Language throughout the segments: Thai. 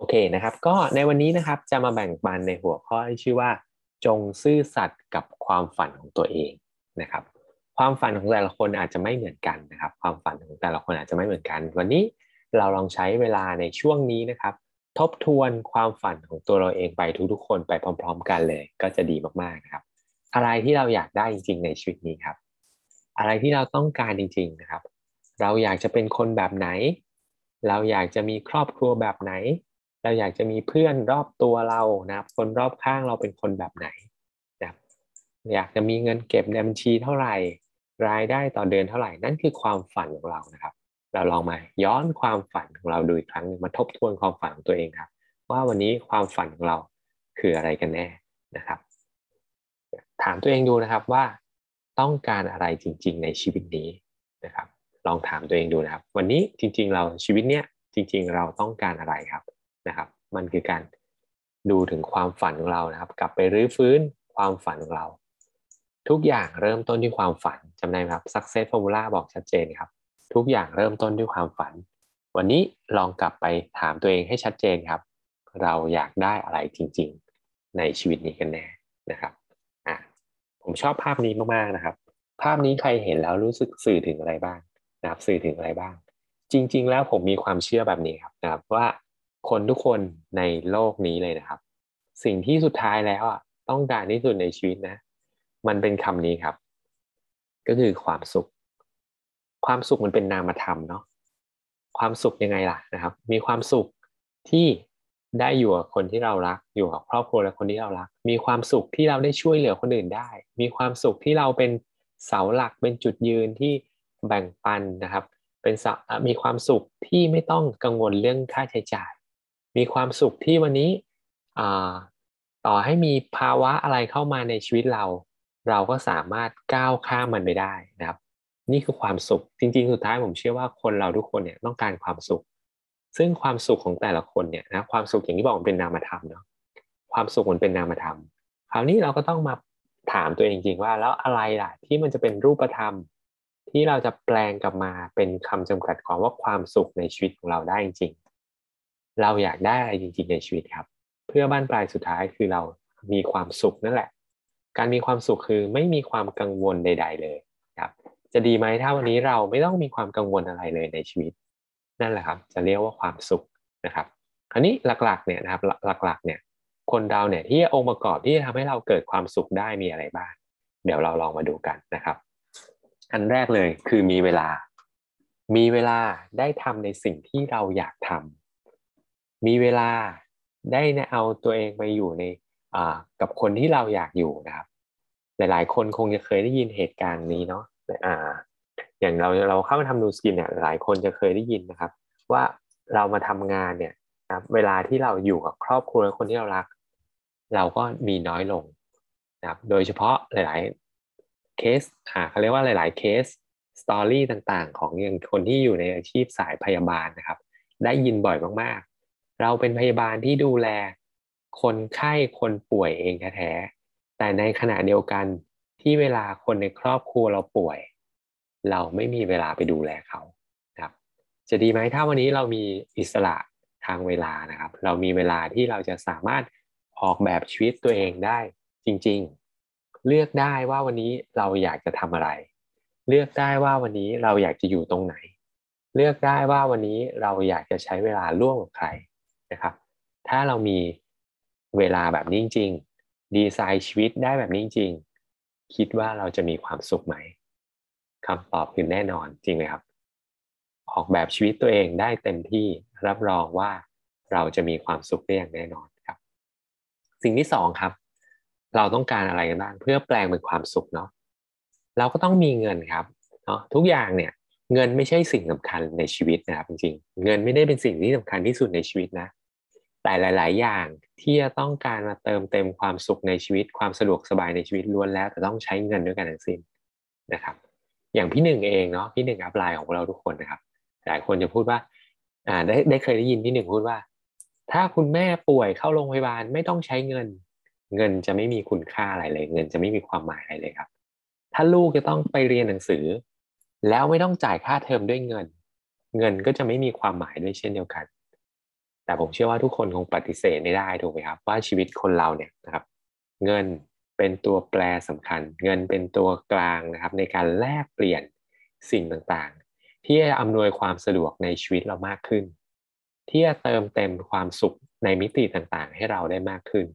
โอเคนะครับ ก็ในวันนี้นะครับจะมาแบ่งปันในหัวข้อที่ชื่อว่า จงซื่อสัตย์กับความฝันของตัวเองนะครับ ความฝันของแต่ละคนอาจจะไม่เหมือนกันนะครับ ความฝันของแต่ละคนอาจจะไม่เหมือนกัน วันนี้เราลองใช้เวลาในช่วงนี้นะครับ ทบทวนความฝันของตัวเราเองไปทุกๆคนไปพร้อม ๆ กันเลย ก็จะดีมากๆนะครับ อะไรที่เราอยากได้จริงๆในชีวิตนี้ครับ อะไรที่เราต้องการจริง ๆนะครับ เราอยากจะเป็นคนแบบไหน เราอยากจะมีครอบครัวแบบไหน เราอยากจะมีเพื่อนรอบตัวเรานะครับ คนรอบข้างเราเป็นคนแบบไหนนะครับอยากจะมีเงินเก็บในบัญชีเท่าไหร่ รายได้ต่อเดือนเท่าไหร่ นั่นคือความฝันของเรานะครับ เราลองมาย้อนความฝันของเราดูอีกครั้งนึงมาทบทวนความฝันของตัวเองครับ ว่าวันนี้ความฝันของเราคืออะไรกันแน่นะครับ ถามตัวเองดูนะครับว่าต้องการอะไรจริง ๆ ในชีวิตนี้นะครับ ลองถามตัวเองดูนะครับ วันนี้จริง ๆ เราชีวิตเนี้ยจริง ๆ เราต้องการอะไรครับ นะครับ มันคือการดูถึงความฝันของเรานะครับ กลับไปรื้อฟื้นความฝันของเรา ทุกอย่างเริ่มต้นที่ความฝันจำได้ไหมครับ success formula บอกชัดเจนครับ ทุกอย่างเริ่มต้นด้วยความฝัน วันนี้ลองกลับไปถามตัวเองให้ชัดเจนครับ เราอยากได้อะไรจริง ๆ ในชีวิตนี้กันแน่นะครับอะผมชอบภาพนี้มากๆนะครับ ภาพนี้ใครเห็นแล้วรู้สึกสื่อถึงอะไรบ้างนะครับ สื่อถึงอะไรบ้าง จริง ๆ แล้วผมมีความเชื่อแบบนี้ครับนะครับว่า คนทุกคนในโลกนี้เลยนะครับ สิ่งที่สุดท้ายแล้วอะต้องการที่สุดในชีวิตนะ มันเป็นคำนี้ครับ ก็คือความสุข ความสุขมันเป็นนามธรรมเนาะความสุขยังไงล่ะนะครับ มีความสุขที่ได้อยู่กับคนที่เรารัก อยู่กับครอบครัวและคนที่เรารัก มีความสุขที่เราได้ช่วยเหลือคนอื่นได้ มีความสุขที่เราเป็นเสาหลักเป็นจุดยืนที่แบ่งปันนะครับ เป็นมีความสุขที่ไม่ต้องกังวลเรื่องค่าใช้จ่าย มีความสุขที่วันนี้ต่อให้มีภาวะอะไรเข้ามาในชีวิตเรา เราก็สามารถก้าวข้ามมันไปได้นะครับ นี่คือความสุขจริง ๆ สุดท้ายผมเชื่อว่าคนเราทุกคนเนี่ยต้องการความสุข ซึ่งความสุขของแต่ละคนเนี่ยนะความสุขอย่างที่บอกมันเป็นนามธรรมเนาะความสุขมันเป็นนามธรรม คราวนี้เราก็ต้องมาถามตัวเองจริงๆว่าแล้วอะไรล่ะที่มันจะเป็นรูปธรรม ที่เราจะแปลงกลับมาเป็นคำจำกัดความว่าความสุขในชีวิตของเราได้จริง เราอยากได้อะไรจริงๆในชีวิตครับ เพื่อบ้านปลายสุดท้ายคือเรามีความสุขนั่นแหละ การมีความสุขคือไม่มีความกังวลใด ๆ เลยครับจะดีไหมถ้าวันนี้เราไม่ต้องมีความกังวลอะไรเลยในชีวิต นั่นแหละครับ จะเรียกว่าความสุขนะครับ คราวนี้หลักๆเนี่ยนะครับหลักๆเนี่ยคนเราเนี่ยที่องค์ประกอบที่จะทำให้เราเกิดความสุขได้มีอะไรบ้าง เดี๋ยวเราลองมาดูกันนะครับ อันแรกเลยคือมีเวลา มีเวลาได้ทำในสิ่งที่เราอยากทำ มีเวลาได้เอาตัวเองไปอยู่ในกับคนที่เราอยากอยู่นะครับ หลายๆ คนคงจะเคยได้ยินเหตุการณ์นี้เนาะอ่า อย่างเราเราเข้ามาทำ Nu Skin เนี่ยหลายคนจะเคยได้ยินนะครับ ว่าเรามาทำงานเนี่ยนะเวลาที่เราอยู่กับครอบครัวและคนที่เรารัก เราก็มีน้อยลงนะครับ โดยเฉพาะหลายๆเคสอ่าเขาเรียกว่าหลายๆ case story ต่างๆ ของอย่างคนที่อยู่ในอาชีพสายพยาบาลนะครับ ได้ยินบ่อยมาก เราเป็นพยาบาลที่ดูแล คนไข้คนป่วยเองแท้ๆแต่ในขณะเดียวกันที่เวลาคนในครอบครัวเราป่วย เราไม่มีเวลาไปดูแลเขาครับ จะดีไหมถ้าวันนี้เรามีอิสระทางเวลานะครับ เรามีเวลาที่เราจะสามารถออกแบบชีวิตตัวเองได้จริง ๆ เลือกได้ว่าวันนี้เราอยากจะทำอะไร เลือกได้ว่าวันนี้เราอยากจะอยู่ตรงไหน เลือกได้ว่าวันนี้เราอยากจะใช้เวลาร่วมกับใคร นะครับ ถ้าเรามีเวลาแบบนี้จริงๆดีไซน์ชีวิตได้แบบนี้จริงๆคิดว่าเราจะมีความสุขไหมคำตอบคือแน่นอนจริงไหมครับ ออกแบบชีวิตตัวเองได้เต็มที่รับรองว่าเราจะมีความสุขได้อย่างแน่นอนครับ สิ่งที่สองครับ เราต้องการอะไรกันบ้างเพื่อแปลงเป็นความสุขเนาะเราก็ต้องมีเงินครับเนาะทุกอย่างเนี่ยเงินไม่ใช่สิ่งสำคัญในชีวิตนะครับจริงๆเงินไม่ได้เป็นสิ่งที่สำคัญที่สุดในชีวิตนะ แต่หลาย ๆ อย่างที่จะต้องการมาเติมเต็มความสุขในชีวิตความสะดวกสบายในชีวิตล้วนแล้ว แต่ต้องใช้เงินด้วยกันทั้งสิ้นนะครับ อย่างพี่หนึ่งเองเนาะพี่หนึ่งอัพไลน์ของเราทุกคนนะครับ หลายคนจะพูดว่าอ่าได้ได้เคยได้ยินพี่หนึ่งพูดว่า ถ้าคุณแม่ป่วยเข้าโรงพยาบาลไม่ต้องใช้เงิน เงินจะไม่มีคุณค่าอะไรเลย เงินจะไม่มีความหมายอะไรเลยครับ ถ้าลูกจะต้องไปเรียนหนังสือ แล้วไม่ต้องจ่ายค่าเทอมด้วยเงิน เงินก็จะไม่มีความหมายด้วยเช่นเดียวกัน แต่ผมเชื่อว่าทุกคนคงปฏิเสธไม่ได้ถูกไหมครับ ว่าชีวิตคนเราเนี่ยนะครับ เงินเป็นตัวแปรสำคัญ เงินเป็นตัวกลางนะครับ ในการแลกเปลี่ยนสิ่งต่างๆ ที่จะอำนวยความสะดวกในชีวิตเรามากขึ้น ที่จะเติมเต็มความสุขในมิติต่างๆ ให้เราได้มากขึ้น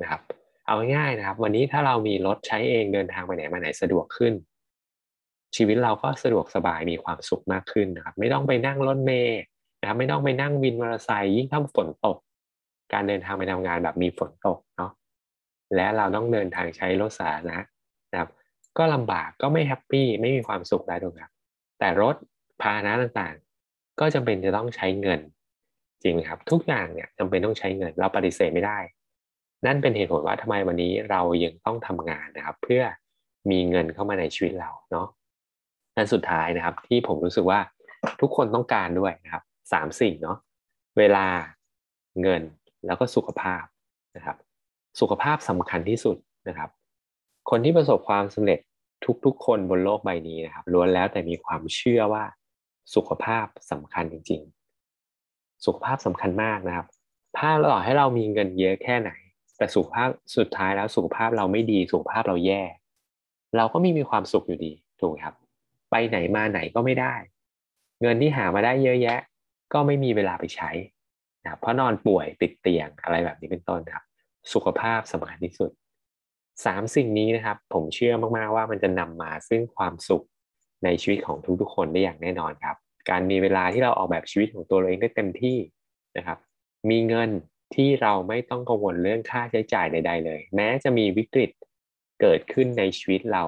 นะครับ เอาง่ายๆนะครับ วันนี้ถ้าเรามีรถใช้เองเดินทางไปไหนมาไหนสะดวกขึ้น ชีวิตเราก็สะดวกสบายมีความสุขมากขึ้นนะครับ ไม่ต้องไปนั่งรถเมล์ นะครับไม่ต้องไปนั่งวินมอเตอร์ไซค์ยิ่งถ้าฝนตก การเดินทางไปทำงานแบบมีฝนตกเนาะและเราต้องเดินทางใช้รถสาธารณะนะครับ ก็ลำบากก็ไม่ happy ไม่มีความสุขได้ถูกครับ แต่รถพาหนะต่างๆ ก็จำเป็นจะต้องใช้เงินจริงครับ ทุกอย่างเนี่ยจำเป็นต้องใช้เงินเราปฏิเสธไม่ได้ นั่นเป็นเหตุผลว่าทำไมวันนี้เรายังต้องทำงานนะครับ เพื่อมีเงินเข้ามาในชีวิตเราเนาะและสุดท้ายนะครับที่ผมรู้สึกว่าทุกคนต้องการด้วยนะครับ สามสิ่งเนาะเวลาเงินแล้วก็สุขภาพนะครับ สุขภาพสำคัญที่สุดนะครับ คนที่ประสบความสำเร็จทุกๆ คนบนโลกใบนี้นะครับล้วนแล้วแต่มีความเชื่อว่าสุขภาพสำคัญจริง ๆ สุขภาพสำคัญมากนะครับ ถ้าเราให้เรามีเงินเยอะแค่ไหน แต่สุขภาพสุดท้ายแล้วสุขภาพเราไม่ดีสุขภาพเราแย่ เราก็ไม่มีความสุขอยู่ดีถูกครับ ไปไหนมาไหนก็ไม่ได้ เงินที่หามาได้เยอะแยะ ก็ไม่มีเวลาไปใช้นะเพราะนอนป่วยติดเตียงอะไรแบบนี้เป็นต้นครับ สุขภาพสำคัญที่สุดสามสิ่งนี้นะครับ ผมเชื่อมากๆว่ามันจะนำมาซึ่งความสุขในชีวิตของทุกๆคนได้อย่างแน่นอนครับ การมีเวลาที่เราออกแบบชีวิตของตัวเราเองได้เต็มที่นะครับ มีเงินที่เราไม่ต้องกังวลเรื่องค่าใช้จ่ายใด ๆ เลย แม้จะมีวิกฤตเกิดขึ้นในชีวิตเรา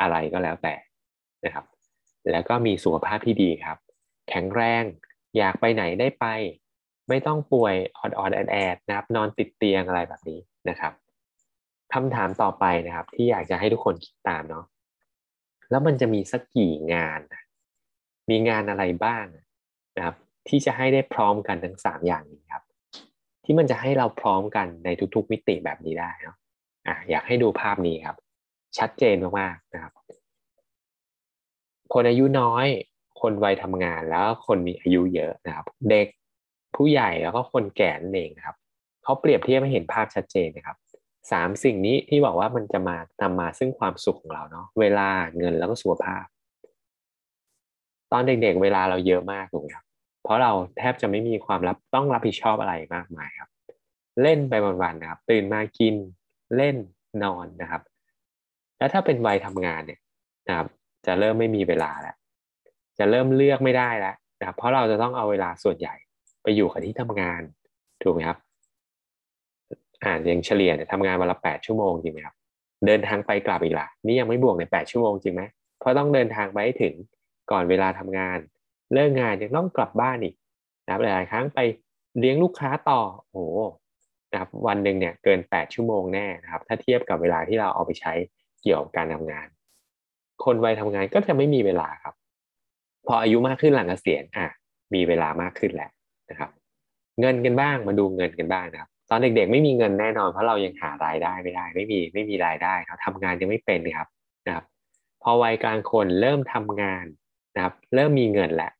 อะไรก็แล้วแต่นะครับ แล้วก็มีสุขภาพที่ดีครับ แข็งแรง อยากไปไหนได้ไป ไม่ต้องป่วยออดออดแอดแอดนะครับนอนติดเตียงอะไรแบบนี้นะครับคำถามต่อไปนะครับ ที่อยากจะให้ทุกคนคิดตามเนาะแล้วมันจะมีสักกี่งาน มีงานอะไรบ้างนะครับ ที่จะให้ได้พร้อมกันทั้งสามอย่างนี้ครับ ที่มันจะให้เราพร้อมกันในทุกๆมิติแบบนี้ได้เนาะอะอยากให้ดูภาพนี้ครับ ชัดเจนมากๆนะครับ คนอายุน้อย คนวัยทำงานแล้วคนมีอายุเยอะนะครับ เด็กผู้ใหญ่แล้วก็คนแก่นั่นเองครับเขาเปรียบเทียบให้เห็นภาพชัดเจนนะครับสามสิ่งนี้ที่บอกว่ามันจะมานำมาซึ่งความสุขของเราเนาะเวลาเงินแล้วก็สุขภาพ ตอนเด็กๆเวลาเราเยอะมากถูกไหมครับ เพราะเราแทบจะไม่มีความรับต้องรับผิดชอบอะไรมากมายครับ เล่นไปวันๆนะครับ ตื่นมากินเล่นนอนนะครับ แล้วถ้าเป็นวัยทำงานเนี่ยนะครับ จะเริ่มไม่มีเวลาแล้ว จะเริ่มเลือกไม่ได้แล้วนะครับเพราะเราจะต้องเอาเวลาส่วนใหญ่ไปอยู่กับที่ทำงานถูกไหมครับอ่านย่างเฉลี่ยเนี่ยทำงานวันละแปดชั่วโมงจริงไหมครับเดินทางไปกลับอีกละนี่ยังไม่บวกในแปดชั่วโมงจริงไหมเพราะต้องเดินทางไปให้ถึงก่อนเวลาทำงาน เลิกงานยังต้องกลับบ้านอีกนะครับหลายครั้งไปเลี้ยงลูกค้าต่อโอ้นะครับวันหนึ่งเนี่ยเกินแปดชั่วโมงแน่นะครับ ถ้าเทียบกับเวลาที่เราเอาไปใช้เกี่ยวกับการทำงาน คนวัยทำงานก็จะไม่มีเวลาครับ พออายุมากขึ้นหลังเกษียณอะมีเวลามากขึ้นแหละนะครับ เงินกันบ้างมาดูเงินกันบ้างนะครับ ตอนเด็กๆ ไม่มีเงินแน่นอน เพราะเรายังหารายได้ไม่ได้ ไม่มีไม่มีรายได้ครับทำงานยังไม่เป็นครับนะครับ พอวัยกลางคนเริ่มทำงานนะครับ เริ่มมีเงินแล้ว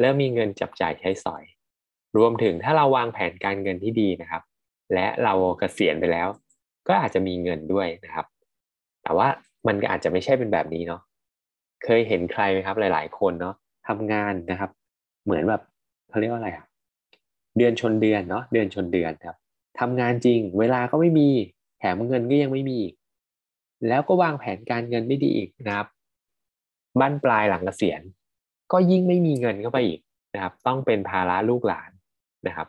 เริ่มมีเงินจับจ่ายใช้สอย รวมถึงถ้าเราวางแผนการเงินที่ดีนะครับ และเราเกษียณไปแล้ว ก็อาจจะมีเงินด้วยนะครับ แต่ว่ามันก็อาจจะไม่ใช่เป็นแบบนี้เนาะเคยเห็นใครไหมครับหลาย ๆ คนเนาะ ทำงานนะครับ เหมือนแบบเขาเรียกว่าอะไรอะเดือนชนเดือนเนาะเดือนชนเดือนครับทำงานจริง เวลาก็ไม่มีแถมเงินก็ยังไม่มีแล้วก็วางแผนการเงินไม่ดีอีกนะครับบ้านปลายหลังเกษียณ ก็ยิ่งไม่มีเงินเข้าไปอีกนะครับ ต้องเป็นภาระลูกหลานนะครับ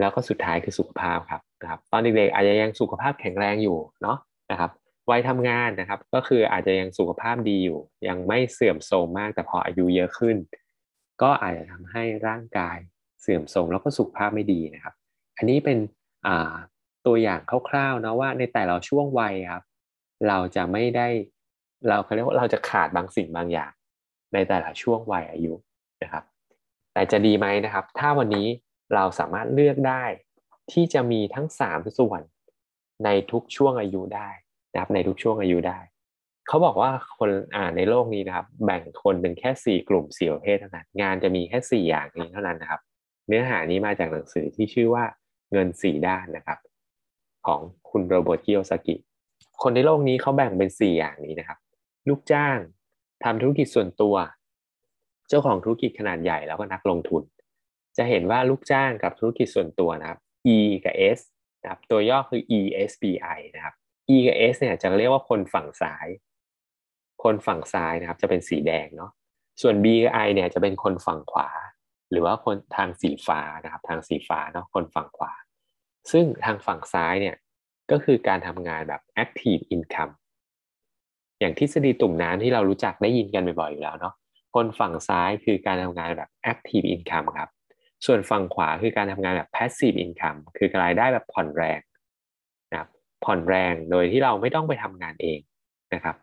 แล้วก็สุดท้ายคือสุขภาพครับนะครับ ตอนเด็กๆอาจจะยังสุขภาพแข็งแรงอยู่เนาะนะครับ วัยทำงานนะครับ ก็คืออาจจะยังสุขภาพดีอยู่ ยังไม่เสื่อมโทรมมาก แต่พออายุเยอะขึ้น ก็อาจจะทำให้ร่างกายเสื่อมโทรมแล้วก็สุขภาพไม่ดีนะครับ อันนี้เป็นตัวอย่างคร่าวๆนะว่าในแต่ละช่วงวัยครับ เราจะไม่ได้เราเขาเรียกว่าเราจะขาดบางสิ่งบางอย่าง ในแต่ละช่วงวัยอายุนะครับ แต่จะดีไหมนะครับ ถ้าวันนี้เราสามารถเลือกได้ที่จะมีทั้งสามส่วนในทุกช่วงอายุได้ นะครับในทุกช่วงอายุได้เขาบอกว่าคนอ่าในโลกนี้นะครับ แบ่งคนเป็นแค่สี่กลุ่มสี่ประเภทเท่านั้นงานจะมีแค่สี่อย่างนี้เท่านั้นนะครับ เนื้อหานี้มาจากหนังสือที่ชื่อว่าเงินสี่ด้านนะครับ ของคุณโรเบิร์ตกิโอซากิ คนในโลกนี้เขาแบ่งเป็นสี่อย่างนี้นะครับ ลูกจ้างทำธุรกิจส่วนตัว เจ้าของธุรกิจขนาดใหญ่แล้วก็นักลงทุน จะเห็นว่าลูกจ้างกับธุรกิจส่วนตัวนะครับ E กับ S นะครับตัวย่อคือ ESBI นะครับ E กับ S เนี่ยจะเรียกว่าคนฝั่งซ้าย คนฝั่งซ้ายนะครับ จะเป็นสีแดงเนาะส่วน B กับ I เนี่ยจะเป็นคนฝั่งขวา หรือว่าคนทางสีฟ้านะครับ ทางสีฟ้าเนาะคนฝั่งขวา ซึ่งทางฝั่งซ้ายเนี่ยก็คือการทำงานแบบ active income อย่างทฤษฎีตุ่มน้ำที่เรารู้จักได้ยินกันบ่อยๆอยู่แล้วเนาะคนฝั่งซ้ายคือการทำงานแบบ active income ครับส่วนฝั่งขวาคือการทำงานแบบ passive income คือรายได้แบบผ่อนแรง ผ่อนแรงโดยที่เราไม่ต้องไปทำงานเองนะครับ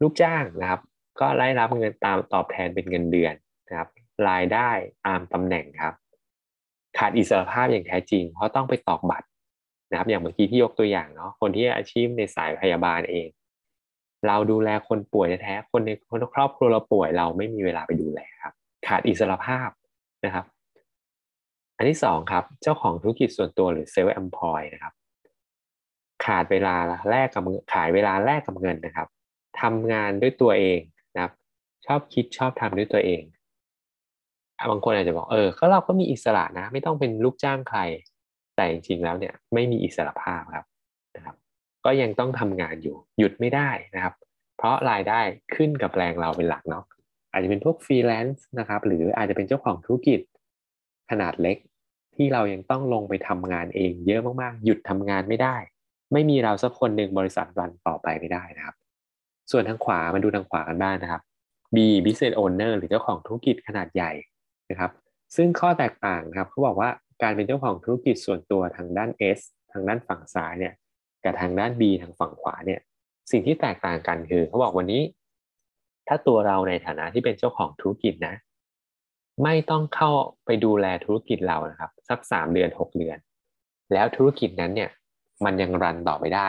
ลูกจ้างนะครับ ก็ได้รับเงินตามตอบแทนเป็นเงินเดือนนะครับ รายได้ตามตำแหน่งครับ ขาดอิสรภาพอย่างแท้จริง เพราะต้องไปตอกบัตรนะครับ อย่างเมื่อกี้ที่ยกตัวอย่างเนาะคนที่อาชีพในสายพยาบาลเอง เราดูแลคนป่วยแท้ๆคนในคนครอบครัวเราป่วยเราไม่มีเวลาไปดูแลครับ ขาดอิสรภาพนะครับ อันที่สองครับ เจ้าของธุรกิจส่วนตัวหรือเซลล์แอมพลอยนะครับ ขาดเวลาแลกกับขายเวลาแลกกับเงินนะครับทำงานด้วยตัวเองนะครับ ชอบคิดชอบทำด้วยตัวเอง บางคนอาจจะบอกเออก็เราก็มีอิสระนะ ไม่ต้องเป็นลูกจ้างใคร แต่จริงๆแล้วเนี่ยไม่มีอิสระภาพครับนะครับ ก็ยังต้องทำงานอยู่ หยุดไม่ได้นะครับ เพราะรายได้ขึ้นกับแรงเราเป็นหลักเนาะอาจจะเป็นพวกฟรีแลนซ์นะครับ หรืออาจจะเป็นเจ้าของธุรกิจขนาดเล็กที่เรายังต้องลงไปทำงานเองเยอะมากๆ หยุดทำงานไม่ได้ ไม่มีเราสักคนหนึ่งบริษัทรันต่อไปไม่ได้นะครับ ส่วนทางขวามาดูทางขวากันบ้างนะครับ B business owner หรือเจ้าของธุรกิจขนาดใหญ่นะครับ ซึ่งข้อแตกต่างครับเขาบอกว่าการเป็นเจ้าของธุรกิจส่วนตัวทางด้าน S ทางด้านฝั่งซ้ายเนี่ยกับทางด้าน B ทางฝั่งขวาเนี่ยสิ่งที่แตกต่างกันคือเขาบอกวันนี้ ถ้าตัวเราในฐานะที่เป็นเจ้าของธุรกิจนะ ไม่ต้องเข้าไปดูแลธุรกิจเรานะครับ สักสามเดือนหกเดือน แล้วธุรกิจนั้นเนี่ย มันยังรันต่อไปได้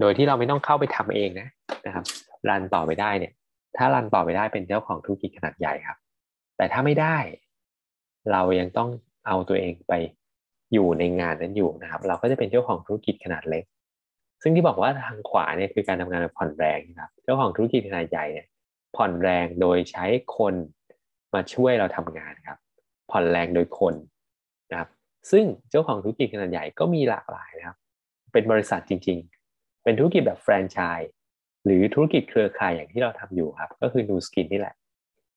โดยที่เราไม่ต้องเข้าไปทำเองนะนะครับ รันต่อไปได้เนี่ย ถ้ารันต่อไปได้เป็นเจ้าของธุรกิจขนาดใหญ่ครับ แต่ถ้าไม่ได้ เรายังต้องเอาตัวเองไปอยู่ในงานนั้นอยู่นะครับ เราก็จะเป็นเจ้าของธุรกิจขนาดเล็ก ซึ่งที่บอกว่าทางขวาเนี่ยคือการทำงานแบบผ่อนแรงนะครับ เจ้าของธุรกิจขนาดใหญ่เนี่ยผ่อนแรงโดยใช้คนมาช่วยเราทำงานครับ ผ่อนแรงโดยคนนะครับ ซึ่งเจ้าของธุรกิจขนาดใหญ่ก็มีหลากหลายนะครับ เป็นบริษัทจริง ๆ เป็นธุรกิจแบบแฟรนไชส์หรือธุรกิจเครือข่ายอย่างที่เราทำอยู่ครับ ก็คือ New Skin นี่แหละ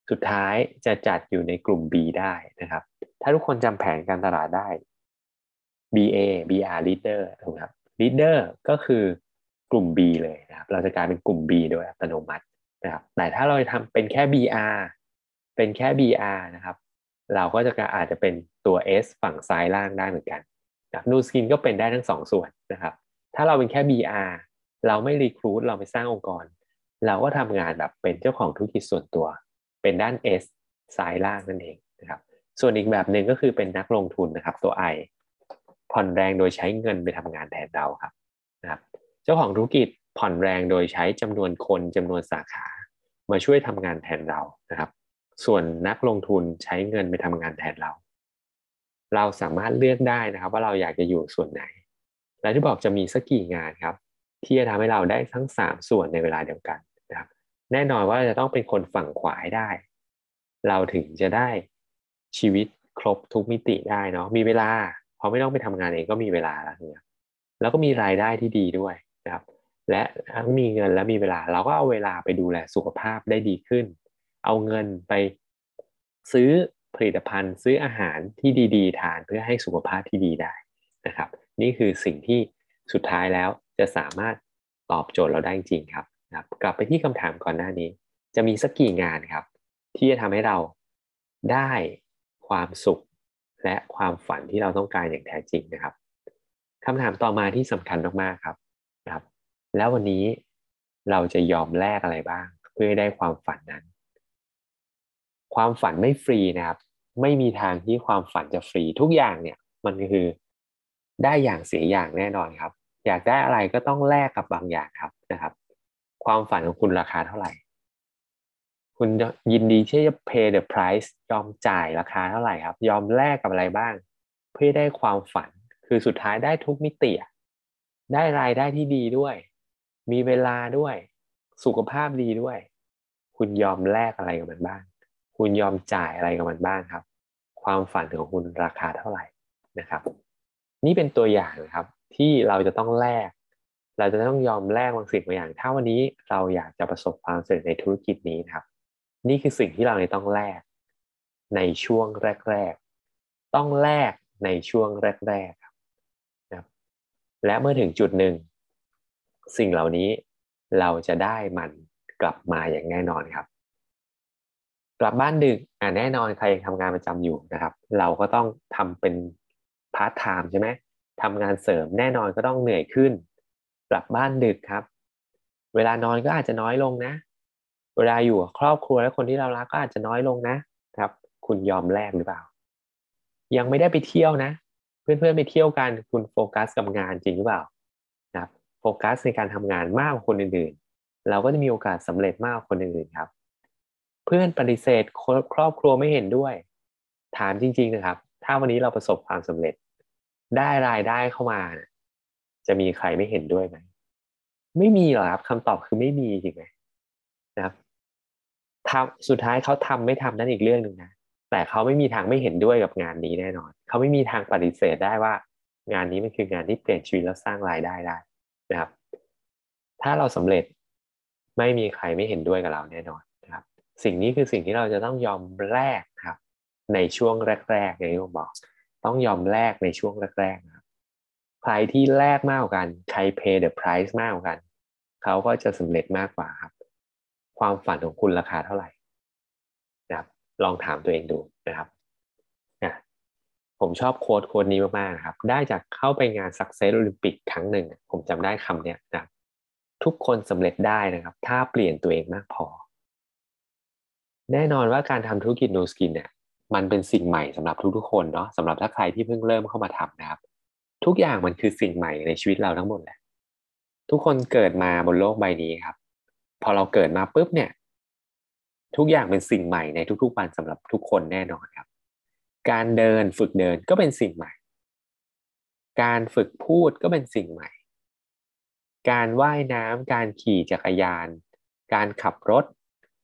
สุดท้ายจะจัดอยู่ในกลุ่ม B ได้นะครับ ถ้าทุกคนจำแผนการตลาดได้ BA BR Leader ถูกครับ Leader ก็คือกลุ่ม B เลยนะครับ เราจะกลายเป็นกลุ่ม B โดยอัตโนมัตินะครับแต่ถ้าเราทำเป็นแค่ BR เป็นแค่ BR นะครับ เราก็จะอาจจะเป็นตัว S ฝั่งซ้ายล่างได้เหมือนกัน นะนูสกินก็เป็นได้ทั้งสองส่วนนะครับ ถ้าเราเป็นแค่ BR เราไม่รีครูดเราไม่สร้างองค์กร เราก็ทำงานแบบเป็นเจ้าของธุรกิจส่วนตัว เป็นด้าน S ซ้ายล่างนั่นเองนะครับ ส่วนอีกแบบหนึ่งก็คือเป็นนักลงทุนนะครับตัว I ผ่อนแรงโดยใช้เงินไปทำงานแทนเราครับนะครับ เจ้าของธุรกิจผ่อนแรงโดยใช้จำนวนคนจำนวนสาขา มาช่วยทำงานแทนเรานะครับ ส่วนนักลงทุนใช้เงินไปทำงานแทนเรา เราสามารถเลือกได้นะครับ ว่าเราอยากจะอยู่ส่วนไหน และที่บอกจะมีสักกี่งานครับ ที่จะทำให้เราได้ทั้ง 3 ส่วนในเวลาเดียวกันนะครับ แน่นอนว่าจะต้องเป็นคนฝั่งขวาให้ได้ เราถึงจะได้ชีวิตครบทุกมิติได้เนาะมีเวลาพอไม่ต้องไปทำงานเองก็มีเวลาแล้วเนี่ยแล้วก็มีรายได้ที่ดีด้วยนะครับ และทั้งมีเงินและมีเวลา เราก็เอาเวลาไปดูแลสุขภาพได้ดีขึ้น เอาเงินไปซื้อ ผลิตภัณฑ์ซื้ออาหารที่ดีๆ ทานเพื่อให้สุขภาพที่ดีได้นะครับ นี่คือสิ่งที่สุดท้ายแล้วจะสามารถตอบโจทย์เราได้จริงครับนะครับ กลับไปที่คำถามก่อนหน้านี้ จะมีสักกี่งานครับ ที่จะทำให้เราได้ความสุขและความฝันที่เราต้องการอย่างแท้จริงนะครับคำถามต่อมาที่สำคัญมากๆครับนะครับ แล้ววันนี้เราจะยอมแลกอะไรบ้าง เพื่อให้ได้ความฝันนั้น ความฝันไม่ฟรีนะครับ ไม่มีทางที่ความฝันจะฟรี ทุกอย่างเนี่ย มันคือได้อย่างเสียอย่างแน่นอนครับ อยากได้อะไรก็ต้องแลกกับบางอย่างครับนะครับ ความฝันของคุณราคาเท่าไหร่ คุณยินดีที่จะ pay the price ยอมจ่ายราคาเท่าไหร่ครับ ยอมแลกกับอะไรบ้าง เพื่อได้ความฝันคือสุดท้ายได้ทุกมิติได้รายได้ที่ดีด้วย มีเวลาด้วย สุขภาพดีด้วย คุณยอมแลกอะไรกับมันบ้าง คุณยอมจ่ายอะไรกับมันบ้างครับ ความฝันของคุณราคาเท่าไหร่นะครับ นี่เป็นตัวอย่างนะครับที่เราจะต้องแลกเราจะต้องยอมแลกบางสิ่งบางอย่าง ถ้าวันนี้เราอยากจะประสบความสำเร็จในธุรกิจนี้นะครับ นี่คือสิ่งที่เราต้องแลกในช่วงแรก ๆ ต้องแลกในช่วงแรกๆครับนะครับและเมื่อถึงจุดหนึ่ง สิ่งเหล่านี้เราจะได้มันกลับมาอย่างแน่นอนครับ กลับบ้านดึกอ่าแน่นอนใครยังทำงานประจำอยู่นะครับ เราก็ต้องทำเป็นพาร์ทไทม์ใช่ไหมทำงานเสริมแน่นอนก็ต้องเหนื่อยขึ้น กลับบ้านดึกครับ เวลานอนก็อาจจะน้อยลงนะ เวลาอยู่กับครอบครัวและคนที่เรารักก็อาจจะน้อยลงนะครับ คุณยอมแลกหรือเปล่า ยังไม่ได้ไปเที่ยวนะ เพื่อนๆไปเที่ยวกันคุณโฟกัสกับงานจริงหรือเปล่านะครับโฟกัสในการทำงานมากกว่าคนอื่นๆ เราก็จะมีโอกาสสำเร็จมากกว่าคนอื่นๆครับ เพื่อนปฏิเสธครอบครัวไม่เห็นด้วย ถามจริงๆนะครับ ถ้าวันนี้เราประสบความสำเร็จ ได้รายได้เข้ามา จะมีใครไม่เห็นด้วยไหมไม่มีหรอครับคำตอบคือไม่มีจริงไหมนะครับทำสุดท้ายเขาทำไม่ทำนั่นอีกเรื่องหนึ่งนะแต่เขาไม่มีทางไม่เห็นด้วยกับงานนี้แน่นอน เขาไม่มีทางปฏิเสธได้ว่า งานนี้มันคืองานที่เปลี่ยนชีวิตแล้วสร้างรายได้ได้นะครับ ถ้าเราสำเร็จไม่มีใครไม่เห็นด้วยกับเราแน่นอน สิ่งนี้คือสิ่งที่เราจะต้องยอมแลกครับ ในช่วงแรกๆอย่างที่ผมบอก ต้องยอมแลกในช่วงแรกๆครับใครที่แลกมากกว่ากันใคร pay the price มากกว่ากัน เขาก็จะสำเร็จมากกว่าครับ ความฝันของคุณราคาเท่าไหร่นะครับ ลองถามตัวเองดูนะครับนะผมชอบโค้ดโค้ดนี้มากๆครับ ได้จากเข้าไปงาน Success Olympic ครั้งหนึ่ง ผมจำได้คำเนี้ยนะทุกคนสำเร็จได้นะครับ ถ้าเปลี่ยนตัวเองมากพอ แน่นอนว่าการทำธุรกิจ No Skin เนี่ยมันเป็นสิ่งใหม่สำหรับทุกๆคนเนาะสำหรับถ้าใครที่เพิ่งเริ่มเข้ามาทำนะครับ ทุกอย่างมันคือสิ่งใหม่ในชีวิตเราทั้งหมดแหละทุกคนเกิดมาบนโลกใบนี้ครับ พอเราเกิดมาปุ๊บเนี่ย ทุกอย่างเป็นสิ่งใหม่ในทุกๆวันสำหรับทุกคนแน่นอนครับ การเดินฝึกเดินก็เป็นสิ่งใหม่ การฝึกพูดก็เป็นสิ่งใหม่ การว่ายน้ำการขี่จักรยาน การขับรถ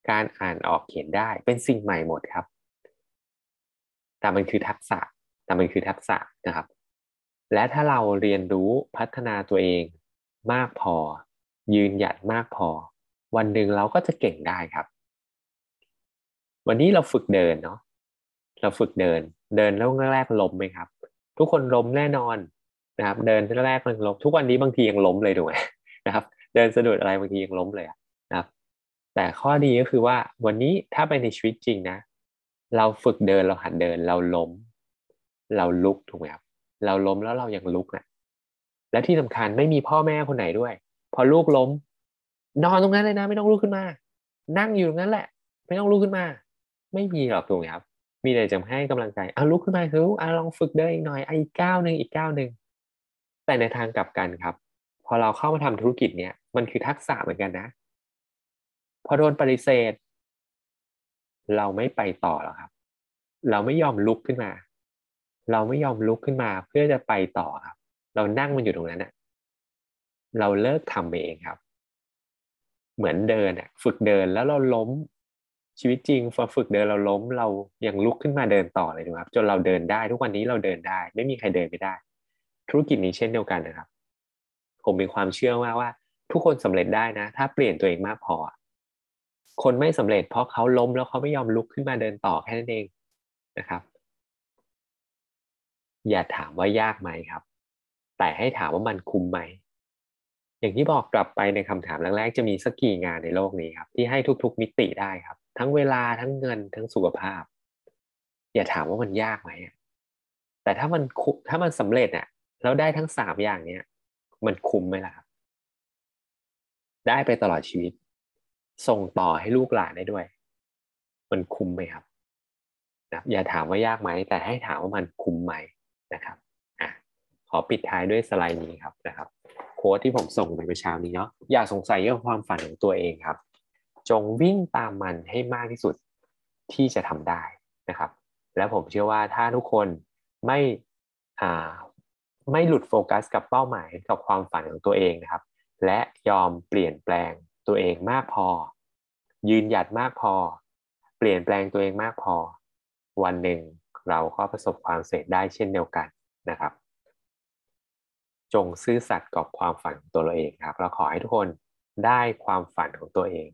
การอ่านออกเขียนได้เป็นสิ่งใหม่หมดครับ แต่มันคือทักษะ แต่มันคือทักษะนะครับ และถ้าเราเรียนรู้พัฒนาตัวเองมากพอ ยืนหยัดมากพอ วันหนึ่งเราก็จะเก่งได้ครับ วันนี้เราฝึกเดินเนาะเราฝึกเดิน เดินแล้วแรกๆล้มไหมครับ ทุกคนล้มแน่นอนนะครับ เดินแรกๆมันล้มทุกวันนี้บางทียังล้มเลยถูกไหมนะครับ เดินสะดุดอะไรบางทียังล้มเลยนะ แต่ข้อดีก็คือว่าวันนี้ถ้าไปในชีวิตจริงนะ เราฝึกเดินเราหัดเดินเราล้ม เราลุกถูกไหมครับเราล้มแล้วเรายังลุกนะและที่สำคัญไม่มีพ่อแม่คนไหนด้วย พอลูกล้ม นอนตรงนั้นเลยนะ ไม่ต้องลุกขึ้นมา นั่งอยู่ตรงนั้นแหละ ไม่ต้องลุกขึ้นมา ไม่มีหรอกตรงนี้ครับ มีแต่จะให้กำลังใจอะลุกขึ้นมาคืออะลองฝึกเดินอีกหน่อยอีกก้าวหนึ่งอีกก้าวหนึ่งแต่ในทางกลับกันครับ พอเราเข้ามาทำธุรกิจเนี้ยมันคือทักษะเหมือนกันนะ พอโดนปฏิเสธ เราไม่ไปต่อแล้วครับ เราไม่ยอมลุกขึ้นมา เราไม่ยอมลุกขึ้นมาเพื่อจะไปต่อครับ เรานั่งมันอยู่ตรงนั้นเน่ะเราเลิกทำไปเองครับ เหมือนเดินอะฝึกเดินแล้วเราล้มชีวิตจริงพอฝึกเดินเราล้มเรายังลุกขึ้นมาเดินต่อเลยนะครับ จนเราเดินได้ทุกวันนี้เราเดินได้ ไม่มีใครเดินไม่ได้ ธุรกิจนี้เช่นเดียวกันนะครับ ผมมีความเชื่อว่าว่า ทุกคนสำเร็จได้นะ ถ้าเปลี่ยนตัวเองมากพอ คนไม่สำเร็จเพราะเขาล้มแล้วเขาไม่ยอมลุกขึ้นมาเดินต่อแค่นั้นเองนะครับ อย่าถามว่ายากไหมครับ แต่ให้ถามว่ามันคุ้มไหม อย่างที่บอกกลับไปในคำถามแรกๆจะมีสักกี่งานในโลกนี้ครับ ที่ให้ทุกๆมิติได้ครับ ทั้งเวลาทั้งเงินทั้งสุขภาพ อย่าถามว่ามันยากไหมแต่ถ้ามันถ้ามันสำเร็จอะแล้วได้ทั้งสามอย่างเนี้ยมันคุ้มไหมล่ะครับได้ไปตลอดชีวิต ส่งต่อให้ลูกหลานได้ด้วย มันคุ้มไหมครับนะอย่าถามว่ายากไหม แต่ให้ถามว่ามันคุ้มไหมนะครับอะขอปิดท้ายด้วยสไลด์นี้ครับนะครับโค้ดที่ผมส่งไปเมื่อเช้านี้เนาะอย่าสงสัยเรื่องความฝันของตัวเองครับ จงวิ่งตามมันให้มากที่สุดที่จะทำได้นะครับ และผมเชื่อว่าถ้าทุกคนไม่อ่าไม่หลุดโฟกัสกับเป้าหมายกับความฝันของตัวเองนะครับ และยอมเปลี่ยนแปลง ตัวเองมากพอ ยืนหยัดมากพอ เปลี่ยนแปลงตัวเองมากพอ วันหนึ่งเราก็ประสบความสำเร็จได้เช่นเดียวกันนะครับ จงซื่อสัตย์กับความฝันของตัวเราเองครับ เราขอให้ทุกคนได้ความฝันของตัวเอง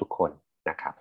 ทุกๆคนนะครับ